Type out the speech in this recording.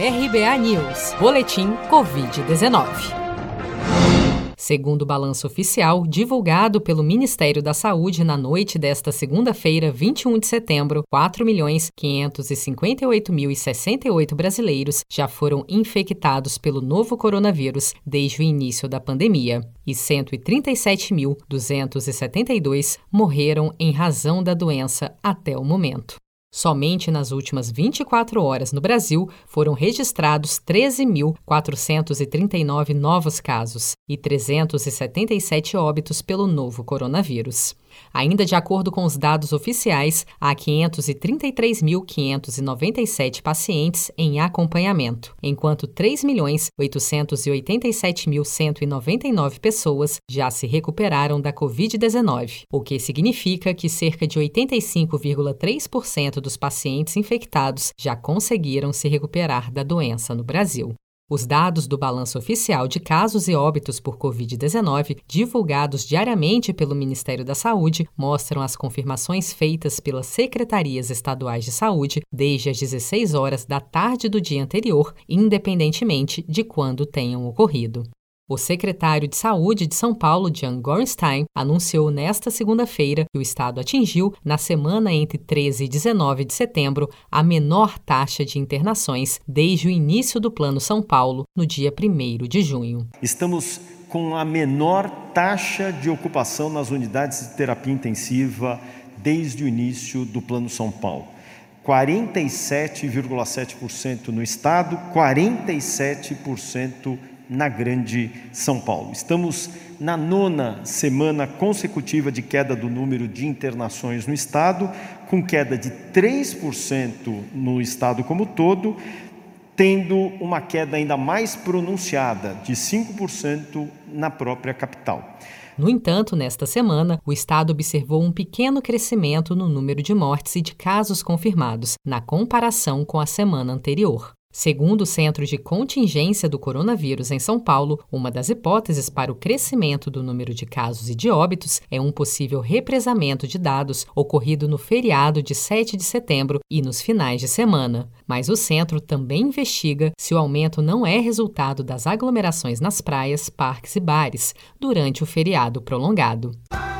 RBA News, Boletim Covid-19. Segundo o balanço oficial divulgado pelo Ministério da Saúde na noite desta segunda-feira, 21 de setembro, 4.558.068 brasileiros já foram infectados pelo novo coronavírus desde o início da pandemia e 137.272 morreram em razão da doença até o momento. Somente nas últimas 24 horas no Brasil foram registrados 13.439 novos casos e 377 óbitos pelo novo coronavírus. Ainda de acordo com os dados oficiais, há 533.597 pacientes em acompanhamento, enquanto 3.887.199 pessoas já se recuperaram da Covid-19, o que significa que cerca de 85,3% dos pacientes infectados já conseguiram se recuperar da doença no Brasil. Os dados do balanço oficial de casos e óbitos por Covid-19, divulgados diariamente pelo Ministério da Saúde, mostram as confirmações feitas pelas secretarias estaduais de saúde desde as 16 horas da tarde do dia anterior, independentemente de quando tenham ocorrido. O secretário de Saúde de São Paulo, Jan Gornstein, anunciou nesta segunda-feira que o estado atingiu, na semana entre 13 e 19 de setembro, a menor taxa de internações desde o início do Plano São Paulo, no dia 1 de junho. Estamos com a menor taxa de ocupação nas unidades de terapia intensiva desde o início do Plano São Paulo. 47,7% no estado, 47% na Grande São Paulo. Estamos na nona semana consecutiva de queda do número de internações no estado, com queda de 3% no estado como todo, tendo uma queda ainda mais pronunciada, de 5% na própria capital. No entanto, nesta semana, o estado observou um pequeno crescimento no número de mortes e de casos confirmados, na comparação com a semana anterior. Segundo o Centro de Contingência do Coronavírus em São Paulo, uma das hipóteses para o crescimento do número de casos e de óbitos é um possível represamento de dados ocorrido no feriado de 7 de setembro e nos finais de semana. Mas o centro também investiga se o aumento não é resultado das aglomerações nas praias, parques e bares durante o feriado prolongado.